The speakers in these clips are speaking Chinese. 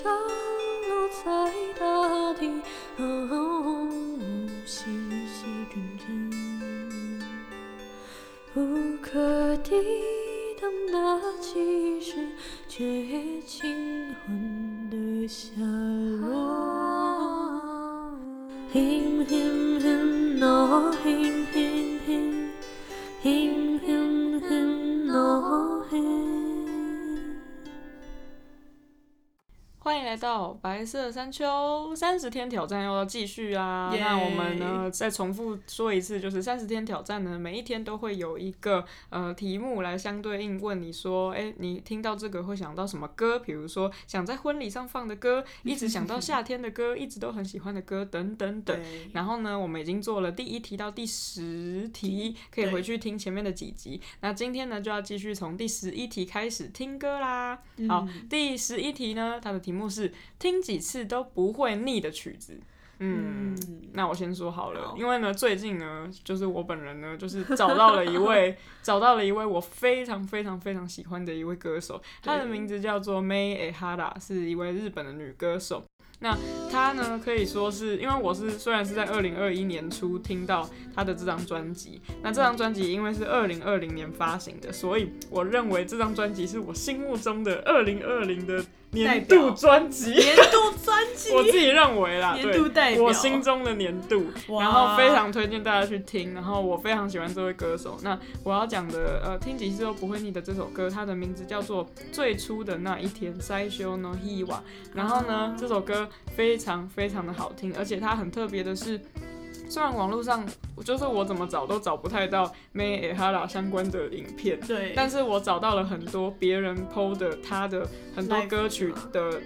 降落在大地，细细阵阵，无可抵挡的气势，却轻缓的下落。来到白色山丘，三十天挑战又要继续啊！耶那我们呢，再重复说一次，就是三十天挑战呢，每一天都会有一个呃题目来相对应问你说，哎，你听到这个会想到什么歌？比如说想在婚礼上放的歌，一直想到夏天的歌，一直都很喜欢的歌，等等等。然后呢，我们已经做了第一题到第十题，可以回去听前面的几集。那今天呢，就要继续从第十一题开始听歌啦。好，第十一题呢，它的题目是听几次都不会腻的曲子。嗯，那我先说好了，好因为呢，最近呢，就是我本人呢，就是找到了一位，找到了一位我非常非常非常喜欢的一位歌手，她的名字叫做 May Ehara，是一位日本的女歌手。那她呢，可以说是因为我是虽然是在二零二一年初听到她的这张专辑，那这张专辑因为是二零二零年发行的，所以我认为这张专辑是我心目中的二零二零的年度专辑。年度专辑，我自己认为啦，年度代表我心中的年度，然后非常推荐大家去听，然后我非常喜欢这位歌手。那我要讲的，呃，听几次都不会腻的这首歌，它的名字叫做《最初的那一天》（Saisho no Hiwa）。然后呢，这首歌非常非常的好听，而且它很特别的是。虽然网络上就是我怎么找都找不太到 May Ehara 相关的影片，对，但是我找到了很多别人 PO 的他的很多歌曲的。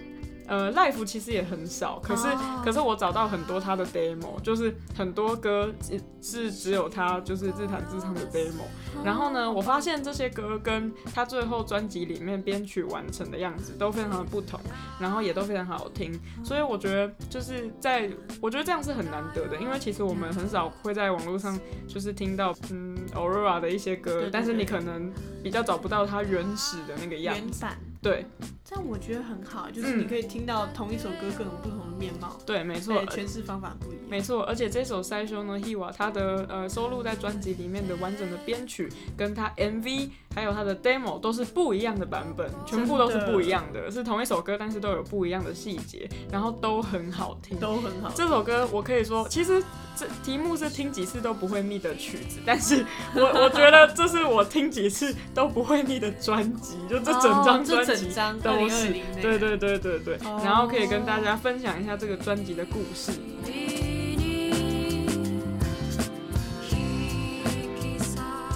呃，live 其实也很少，可是、哦可是我找到很多他的 demo，就是很多歌只是只有他就是自弹自唱的 demo。然后呢，我发现这些歌跟他最后专辑里面编曲完成的样子都非常的不同，然后也都非常好听。所以我觉得就是在我觉得这样是很难得的，因为其实我们很少会在网络上就是听到嗯 Aurora 的一些歌，但是你可能比较找不到它原始的那个样子。原版，对。这样我觉得很好，就是嗯你可以听到同一首歌各种不同的面貌，对，没错，，诠释方法不一样。没错，而且这首《塞修呢 Hiwa》它的呃收录在专辑里面的完整的编曲，跟它 MV 还有它的 demo 都是不一样的版本，全部都是不一样的，是同一首歌，但是都有不一样的细节，然后都很好听。都很好，这首歌我可以说，其实这题目是听几次都不会腻的曲子，但是我我觉得这是我听几次都不会腻的专辑，就这整张哦专辑这整张都是2020那个。对对对对对，哦。然后可以跟大家分享一下这个专辑的故事。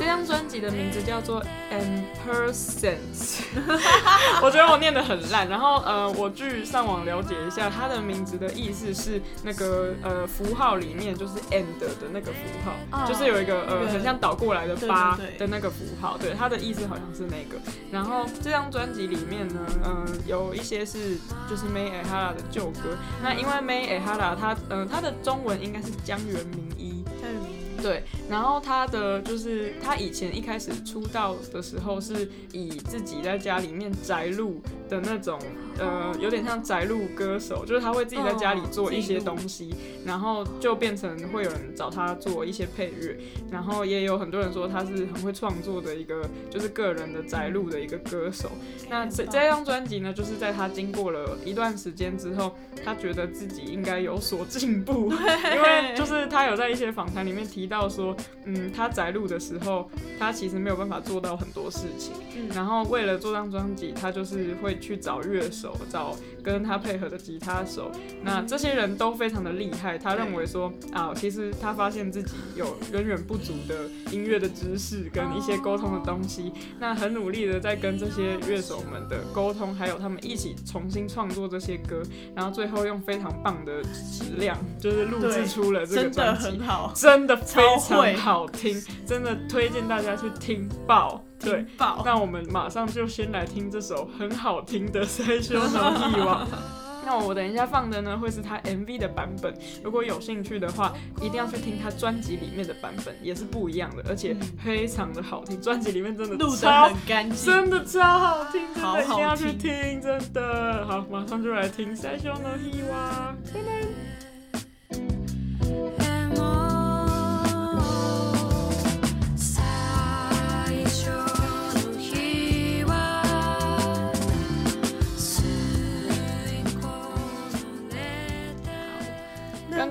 张专辑的名字叫做《Ampersand》，我觉得我念的很烂。然后呃，我去上网了解一下，它的名字的意思是那个呃符号里面就是 and 的那个符号，哦就是有一个呃很像倒过来的八的那个符号，对，它的意思好像是那个。然后这张专辑里面呢，嗯、有一些是就是 May a h a r a 的旧歌。那因为 May Ehara 她嗯、呃、她的中文应该是江原明一，太有名了对，然后他的就是他以前一开始出道的时候是以自己在家里面宅录的那种，呃，有点像宅录歌手，就是他会自己在家里做一些东西，然后就变成会有人找他做一些配乐，然后也有很多人说他是很会创作的一个，就是个人的宅录的一个歌手。那这这张专辑呢，就是在他经过了一段时间之后，他觉得自己应该有所进步，因为就是他有在一些访谈里面提到说，嗯，他宅录的时候，他其实没有办法做到很多事情，嗯。然后为了做张专辑，他就是会去找乐手，找跟他配合的吉他手，那这些人都非常的厉害。他认为说啊，其实他发现自己有远远不足的音乐的知识跟一些沟通的东西，那很努力的在跟这些乐手们的沟通，还有他们一起重新创作这些歌，然后最后用非常棒的质量，就是录制出了这个真的专辑很。好，真的非超会常好听，真的推荐大家去听爆。对，听爆。那我们马上就先来听这首很好听的《塞修能一网》。 那我等一下放的呢，会是他 MV 的版本。如果有兴趣的话，一定要去听他专辑里面的版本，也是不一样的，而且非常的好听。专辑里面真的录的超很干净，真的超好听，真好好的一定要去听听，真的。好，马上就来听《最初の日は》。で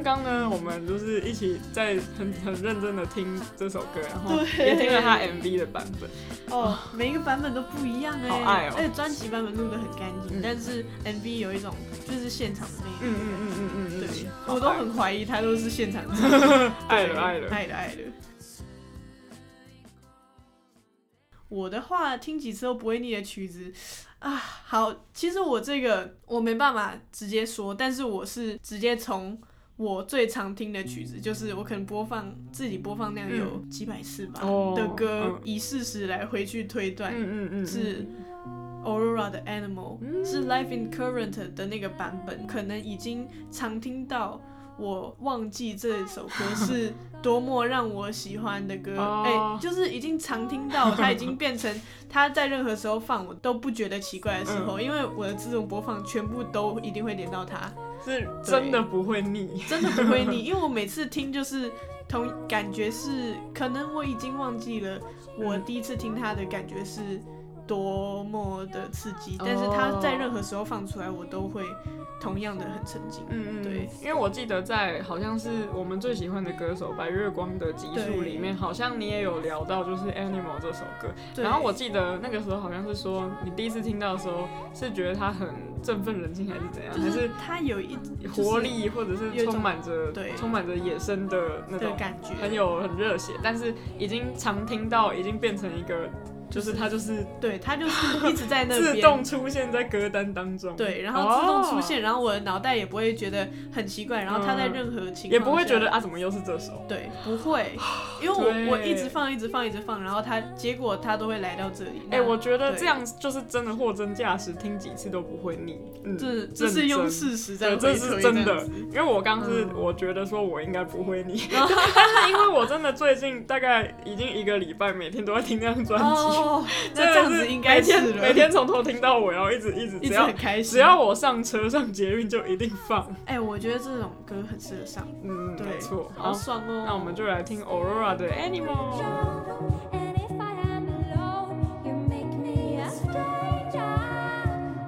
刚刚呢，我们就是一起在很很认真的听这首歌，然后也听了他 MV 的版本。哦，每一个版本都不一样哎、好爱哦而且专辑版本录的很干净，嗯但是 MV 有一种就是现场的那种。嗯嗯嗯嗯嗯嗯，对，我都很怀疑他都是现场爱 了爱了。爱了爱了。我的话，听几次都不会腻的曲子啊，好，其实我这个我没办法直接说，但是我是直接从我最常听的曲子，就是我可能播放自己播放量有几百次吧、哦。的歌嗯，以事实来回去推断，嗯嗯嗯，是 Aurora 的 Animal，、嗯是 Life in Current 的那个版本，可能已经常听到。我忘记这首歌是 多么让我喜欢的歌，哎、哦就是已经常听到，它已经变成它在任何时候放我都不觉得奇怪的时嗯。候，因为我的自动播放全部都一定会连到它，是真的不会腻。真的不会腻，因为我每次听就是同感觉是，可能我已经忘记了我第一次听它的感觉是多么的刺激，但是它在任何时候放出来，我都会同样的很沉浸。嗯嗯，对，因为我记得在好像是我们最喜欢的歌手白月光的集数里面，好像你也有聊到就是 Animal 这首歌。然后我记得那个时候好像是说，你第一次听到的时候是觉得它很振奋人心，还是怎样？还就是是它有一活力，或者是充满着对。充满着野生的那种，感觉，很有很热血，但是已经常听到，已经变成一个，就是它就是对，它就是一直在那边。自动出现在歌单当中。对，然后自动出哦。现，然后我的脑袋也不会觉得很奇怪，然后它在任何情况也不会觉得啊，怎么又是这首？对，不会，因为我我一直放，一直放，一直放，然后它结果它都会来到这里。哎、那我觉得这样就是真的货真价实，听几次都不会腻。嗯，这这是用事实在对，回推这是真的。因为我刚是嗯。我觉得说我应该不会腻，但 是 因为我真的最近大概已经一个礼拜每天都在听这张专辑，哦，那真的这样子应该是每天了每天从头听到尾，然后一直一直一直只要很开心。只要我上车上捷运就一定放，哎，我觉得这种歌很适合上，嗯，对没错。好好，爽哦。那我们就来听 Aurora 的 Animal。And if I am alone, you make me a stranger.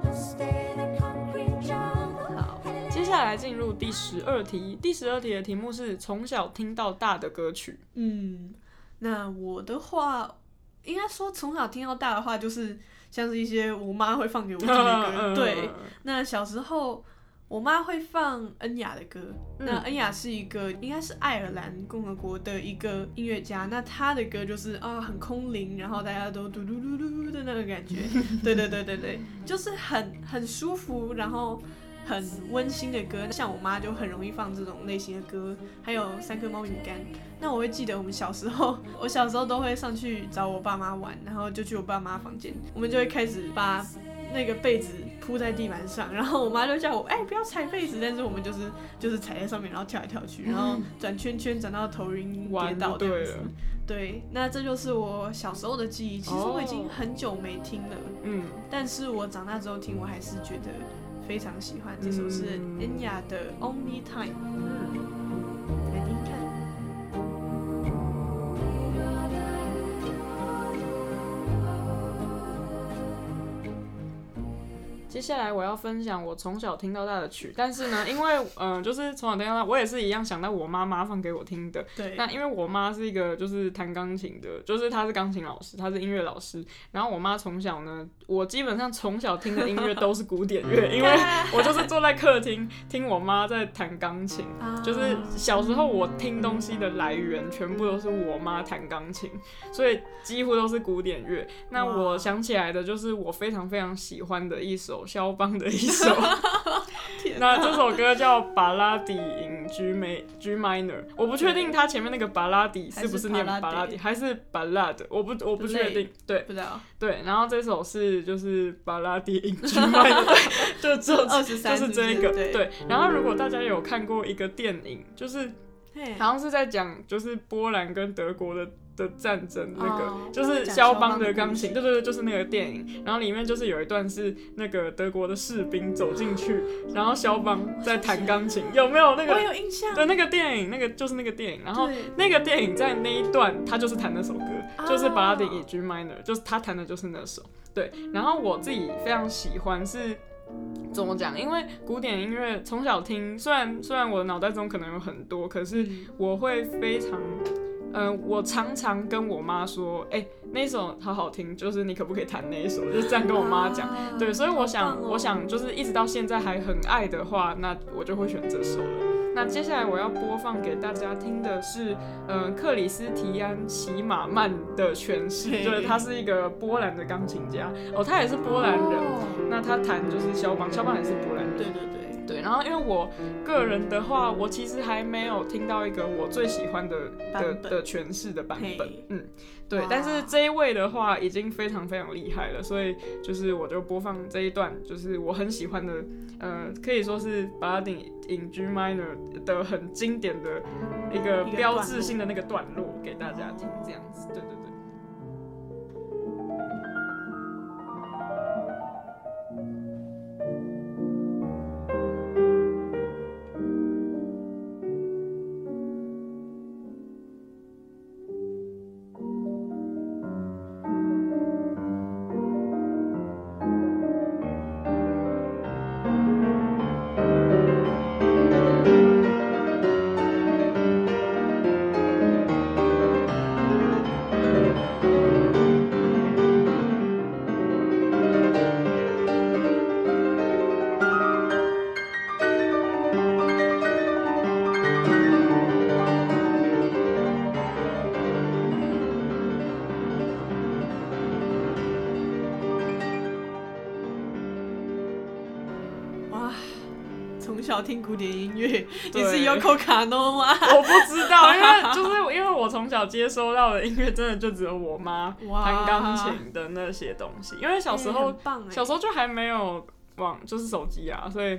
I'll stay in the concrete jungle. 好，接下来进入第十二题，第十二题的题目是从小听到大的歌曲。嗯，那我的话，应该说从小听到大的话，就是像是一些我妈会放给我听的歌。对，那小时候我妈会放恩雅的歌。那嗯恩雅是一个应该是爱尔兰共和国的一个音乐家，那她的歌就是啊很空灵，然后大家都嘟嘟嘟嘟的那个感觉。对对对对对，就是很很舒服，然后。很温馨的歌，像我妈就很容易放这种类型的歌，还有三颗猫饼干。那我会记得我们小时候，我小时候都会上去找我爸妈玩，然后就去我爸妈房间，我们就会开始把那个被子铺在地板上，然后我妈就叫我哎、不要踩被子，但是我们就是就是踩在上面，然后跳来跳去，然后转圈圈转到头晕跌倒这样子对那这就是我小时候的记忆。其实我已经哦很久没听了，嗯，但是我长大之后听，我还是觉得非常喜欢。这首是 Enya 的《Only Time》，来接下来我要分享我从小听到大的曲，但是呢，因为嗯、呃就是从小听到大，我也是一样想到我妈妈放给我听的。对，那因为我妈是一个就是弹钢琴的，就是她是钢琴老师，她是音乐老师。然后我妈从小呢，我基本上从小听的音乐都是古典乐，因为我就是坐在客厅听我妈在弹钢琴。啊就是小时候我听东西的来源全部都是我妈弹钢琴，所以几乎都是古典乐。那我想起来的就是我非常非常喜欢的一首肖邦的一首，那这首歌叫《巴拉迪 in G ma G minor，我不确定他前面那个巴拉迪是是不是念巴拉迪巴拉迪，还是巴拉的，我不我不确定。对。不知道。对，然后这首是就是巴拉迪 in G minor，对就就23 就是这一个对。然后如果大家有看过一个电影，就是好像是在讲就是波兰跟德国的的战争那个，哦就是肖邦邦的的钢琴，对对对，就是那个电影。然后里面就是有一段是那个德国的士兵走进去，然后肖邦在弹钢琴，有没有那个我个？有印象，对，那个电影，那个就是那个电影。然后那个电影在那一段，他就是弹那首歌，啊就是巴拉迪以 G minor，就是他弹的就是那首。对，然后我自己非常喜欢是。怎么讲？因为古典音乐从小听，虽然虽然我的脑袋中可能有很多，可是嗯我会非常，嗯、我常常跟我妈说，哎、那一首好好听，就是你可不可以弹那一首？就是这样跟我妈讲。啊对，所以我想，哦我想就是一直到现在还很爱的话，那我就会选这首了。那接下来我要播放给大家听的是，嗯、克里斯提安·齐马曼的诠释，就是他是一个波兰的钢琴家，哦，他也是波兰人。哦那他弹就是肖邦，肖邦也是波兰人。对对对，对，然后因为我个人的话，我其实还没有听到一个我最喜欢的的的诠释的版本，嗯，对，但是这一位的话已经非常非常厉害了，所以就是我就播放这一段，就是我很喜欢的，呃，可以说是巴拉丁 in G minor 的很经典的一个标志性的那个段落给大家听，这样子，对对对。听古典音乐，你对是 Yoko Kano 吗？我不知道，因为就是因为我从小接收到的音乐，真的就只有我妈弹钢琴的那些东西。因为小时候小时候就还没有网，就是手机啊，所以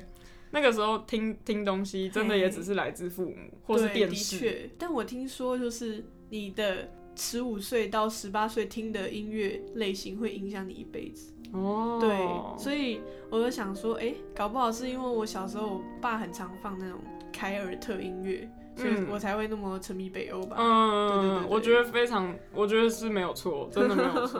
那个时候听听东西，真的也只是来自父母或是的电视。确，但我听说就是你的十五岁到十八岁听的音乐类型会影响你一辈子。哦，对，所以我就想说，哎、搞不好是因为我小时候我爸很常放那种凯尔特音乐，所以嗯我才会那么沉迷北欧吧。嗯，对对对对我觉得非常，我觉得是没有错，真的没有错。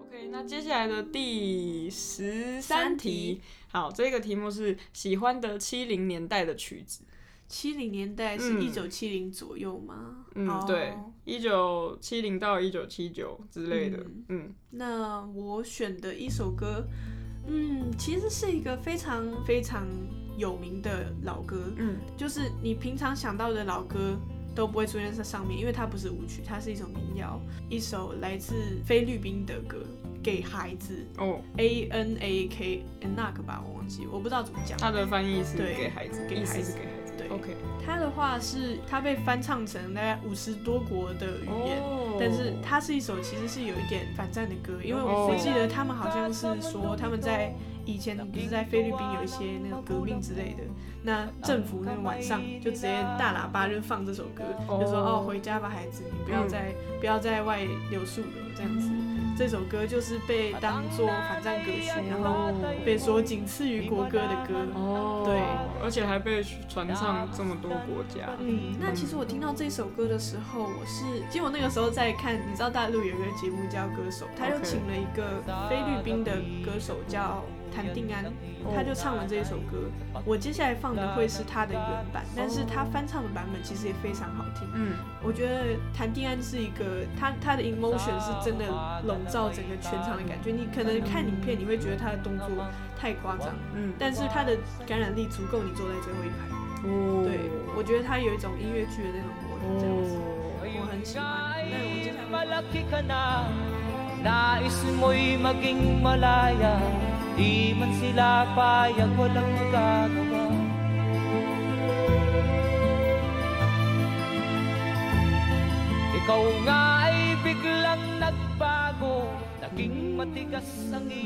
OK，那接下来的第十三题，好，这个题目是喜欢的七零年代的曲子。七零年代是嗯一九七零左右吗？嗯，哦对，一九七零到一九七九之类的。嗯嗯那我选的一首歌，嗯，其实是一个非常非常有名的老歌，嗯就是你平常想到的老歌都不会出现在上面，因为它不是舞曲，它是一首民谣，一首来自菲律宾的歌，给孩子哦，A N A K N 那个吧，我忘记，我不知道怎么讲。它的翻译是对给孩子，给孩子给孩子。对 OK，它的话是它被翻唱成大概五十多国的语言。哦，但是它是一首其实是有一点反战的歌，因为哦我记得他们好像是说他们在以前不是在菲律宾有一些那种革命之类的，那政府那个晚上就直接大喇叭就放这首歌，就说哦回家吧孩子，你不要再不要在外留宿了这样子。这首歌就是被当做反战歌曲，然后被说仅次于国歌的歌。哦，对，而且还被传唱这么多国家。嗯，那其实我听到这首歌的时候，我是，其实我那个时候在看，你知道大陆有一个节目叫《歌手》，他又请了一个菲律宾的歌手叫谭定安，他就唱了这一首歌。我接下来放的会是他的原版，但是他翻唱的版本其实也非常好听。嗯，我觉得谭定安是一个，他他的 emotion 是真的笼罩整个全场的感觉。你可能看影片，你会觉得他的动作太夸张，嗯，但是他的感染力足够你坐在最后一排。哦对，我觉得他有一种音乐剧的那种魔力，这样子，哦，我很喜欢。那我接下来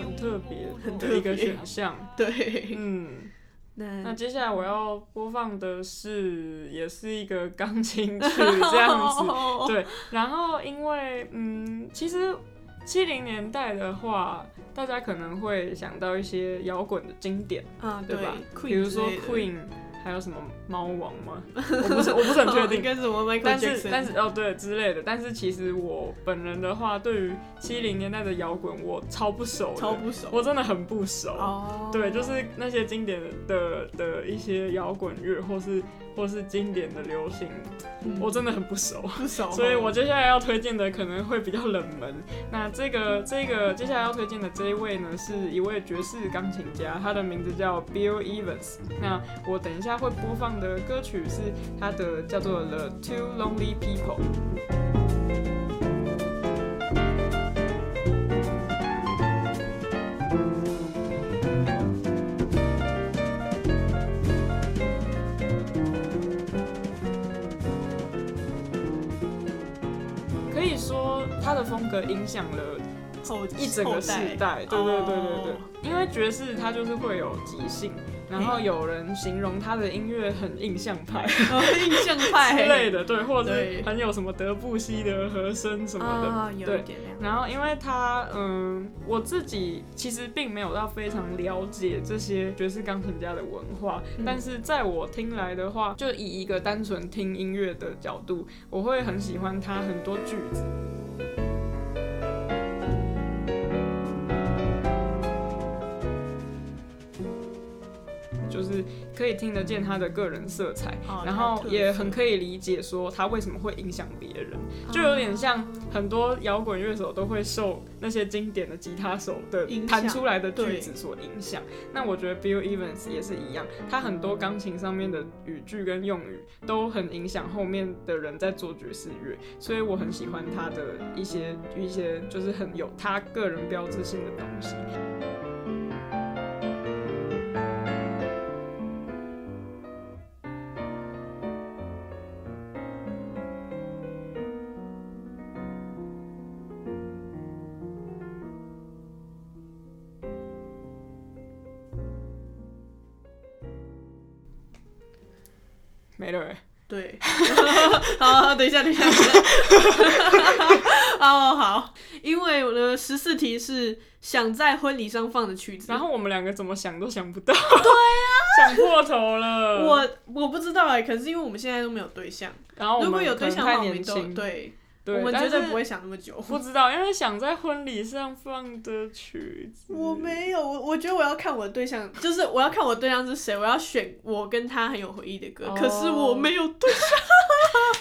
很特别很特别一个选项对嗯那接下来我要播放的是也是一个钢琴曲 这样子。对然后因为嗯其实七零年代的话，大家可能会想到一些摇滚的经典，啊，对吧比如说 Queen，还有什么猫王吗？我不是，我不是很确定。跟什么 Michael 但是 Jackson，但是哦对之类的，但是其实我本人的话，对于七零年代的摇滚我超不熟，超不熟我真的很不熟。哦，对，就是那些经典的的一些摇滚乐，或是或是经典的流行，嗯我真的很不熟。不熟，所以我接下来要推荐的可能会比较冷门。那这个这个接下来要推荐的这一位呢，是一位爵士钢琴家，他的名字叫 Bill Evans。那我等一下会播放的歌曲是他的叫做《The Two Lonely People》。的影响了后一整个时代，对对对对对，因为爵士它就是会有即兴，然后有人形容他的音乐很印象派哦印象派 之类的，对，或者是很有什么德布西的和声什么的，对。然后，因为他，嗯，我自己其实并没有到非常了解这些爵士钢琴家的文化，嗯但是在我听来的话，就以一个单纯听音乐的角度，我会很喜欢他很多句子。可以听得见他的个人色彩，哦然后也很可以理解说他为什么会影响别人，就有点像很多摇滚乐手都会受那些经典的吉他手的弹出来的句子所影响。那我觉得 Bill Evans 也是一样，他很多钢琴上面的语句跟用语都很影响后面的人在做爵士乐，所以我很喜欢他的一些一些就是很有他个人标志性的东西。没了。欸，对，好，等一下，等一下，等一下。哦，好，因为我的十四题是想在婚礼上放的曲子，然后我们两个怎么想都想不到，对啊、想破头了。我我不知道哎，可是因为我们现在都没有对象，然后我如果有对象的话，我们都，对，对，我们绝对不会想那么久。不知道，因为想在婚礼上放的曲子，我没有，我我觉得我要看我的对象，就是我要看我对象是谁，我要选我跟他很有回忆的歌。哦可是我没有对象。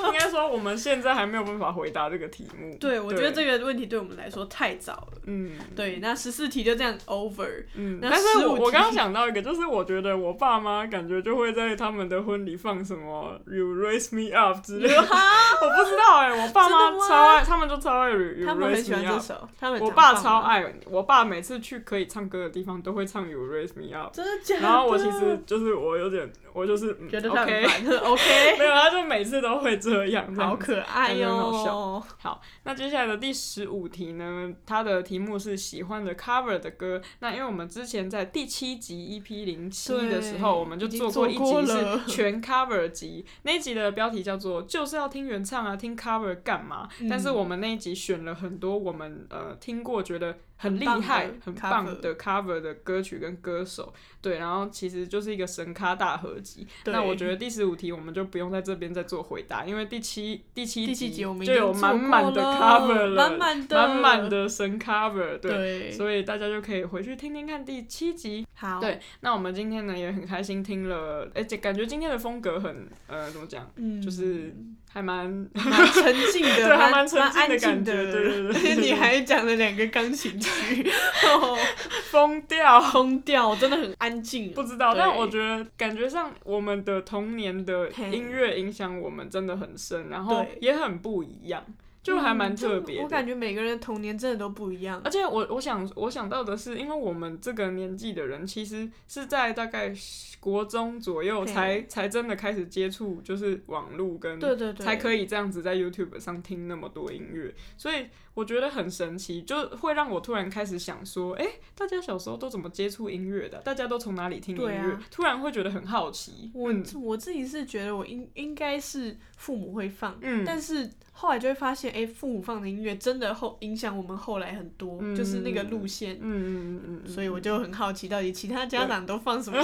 应该说我们现在还没有办法回答这个题目。对，我觉得这个问题对我们来说太早了。嗯对，那十四题就这样 over。嗯，那但是我我刚刚想到一个，就是我觉得我爸妈感觉就会在他们的婚礼放什么 You Raise Me Up 之类的，我不知道哎、我爸妈超爱，他们就超爱 You You 他们很 Raise 喜 Me 欢这 Up。首，他们我爸超爱，我爸每次去可以唱歌的地方都会唱 You Raise Me Up。真的假的？然后我其实就是我有点，我就是、嗯、觉得他烦。OK，没有，他就每次都会这样，好可爱哟。好，那接下来的第十五题呢？它的题目是喜欢的 cover 的歌。那因为我们之前在第七集 EP 零七的时候，我们就做过一集是全 cover 集，那一集的标题叫做“就是要听原唱啊，听 cover 干嘛？”嗯但是我们那一集选了很多我们呃听过觉得很厉害、很棒的 cover 的歌曲跟歌手，对，然后其实就是一个神咖大合集。那我觉得第十五题我们就不用在这边再做回答，因为第七第七第七集我们就有满满的 cover 了，满满的满满的神 cover，对，对，所以大家就可以回去听听看第七集。好，对，那我们今天呢也很开心听了，而且感觉今天的风格很呃怎么讲，嗯，就是还蛮蛮沉 静的，对还蛮蛮沉静的感觉对对对对 你还讲了两个钢琴曲，哦疯掉。疯掉真的很安静。不知道，但我觉得感觉上我们的童年的音乐影响我们真的很深，然后也很不一样。就还蛮特别的。我感觉每个人的童年真的都不一样而。且我我想我想到的是，因为我们这个年纪的人，其实是在大概国中左右才才真的开始接触，就是网络跟对对对，才可以这样子在 YouTube 上听那么多音乐，所以我觉得很神奇，就会让我突然开始想说，哎、大家小时候都怎么接触音乐的？大家都从哪里听音乐？啊突然会觉得很好奇。我、嗯我自己是觉得我应应该是父母会放，嗯但是后来就会发现，哎、父母放的音乐真的后影响我们后来很多，就是那个路线。嗯嗯嗯嗯，所以我就很好奇，到底其他家长都放什么？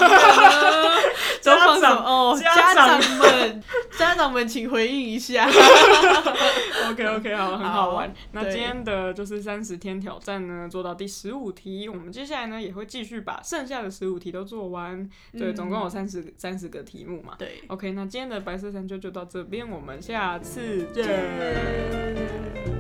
都放什么？哦，家家长长们，家长们，请回应一下。OK OK 好，很好玩那今天的就是三十天挑战呢，做到第十五题，我们接下来呢也会继续把剩下的十五题都做完。对，嗯总共有三十三十个题目嘛。对，OK，那今天的白色山丘就到这边，我们下次见。见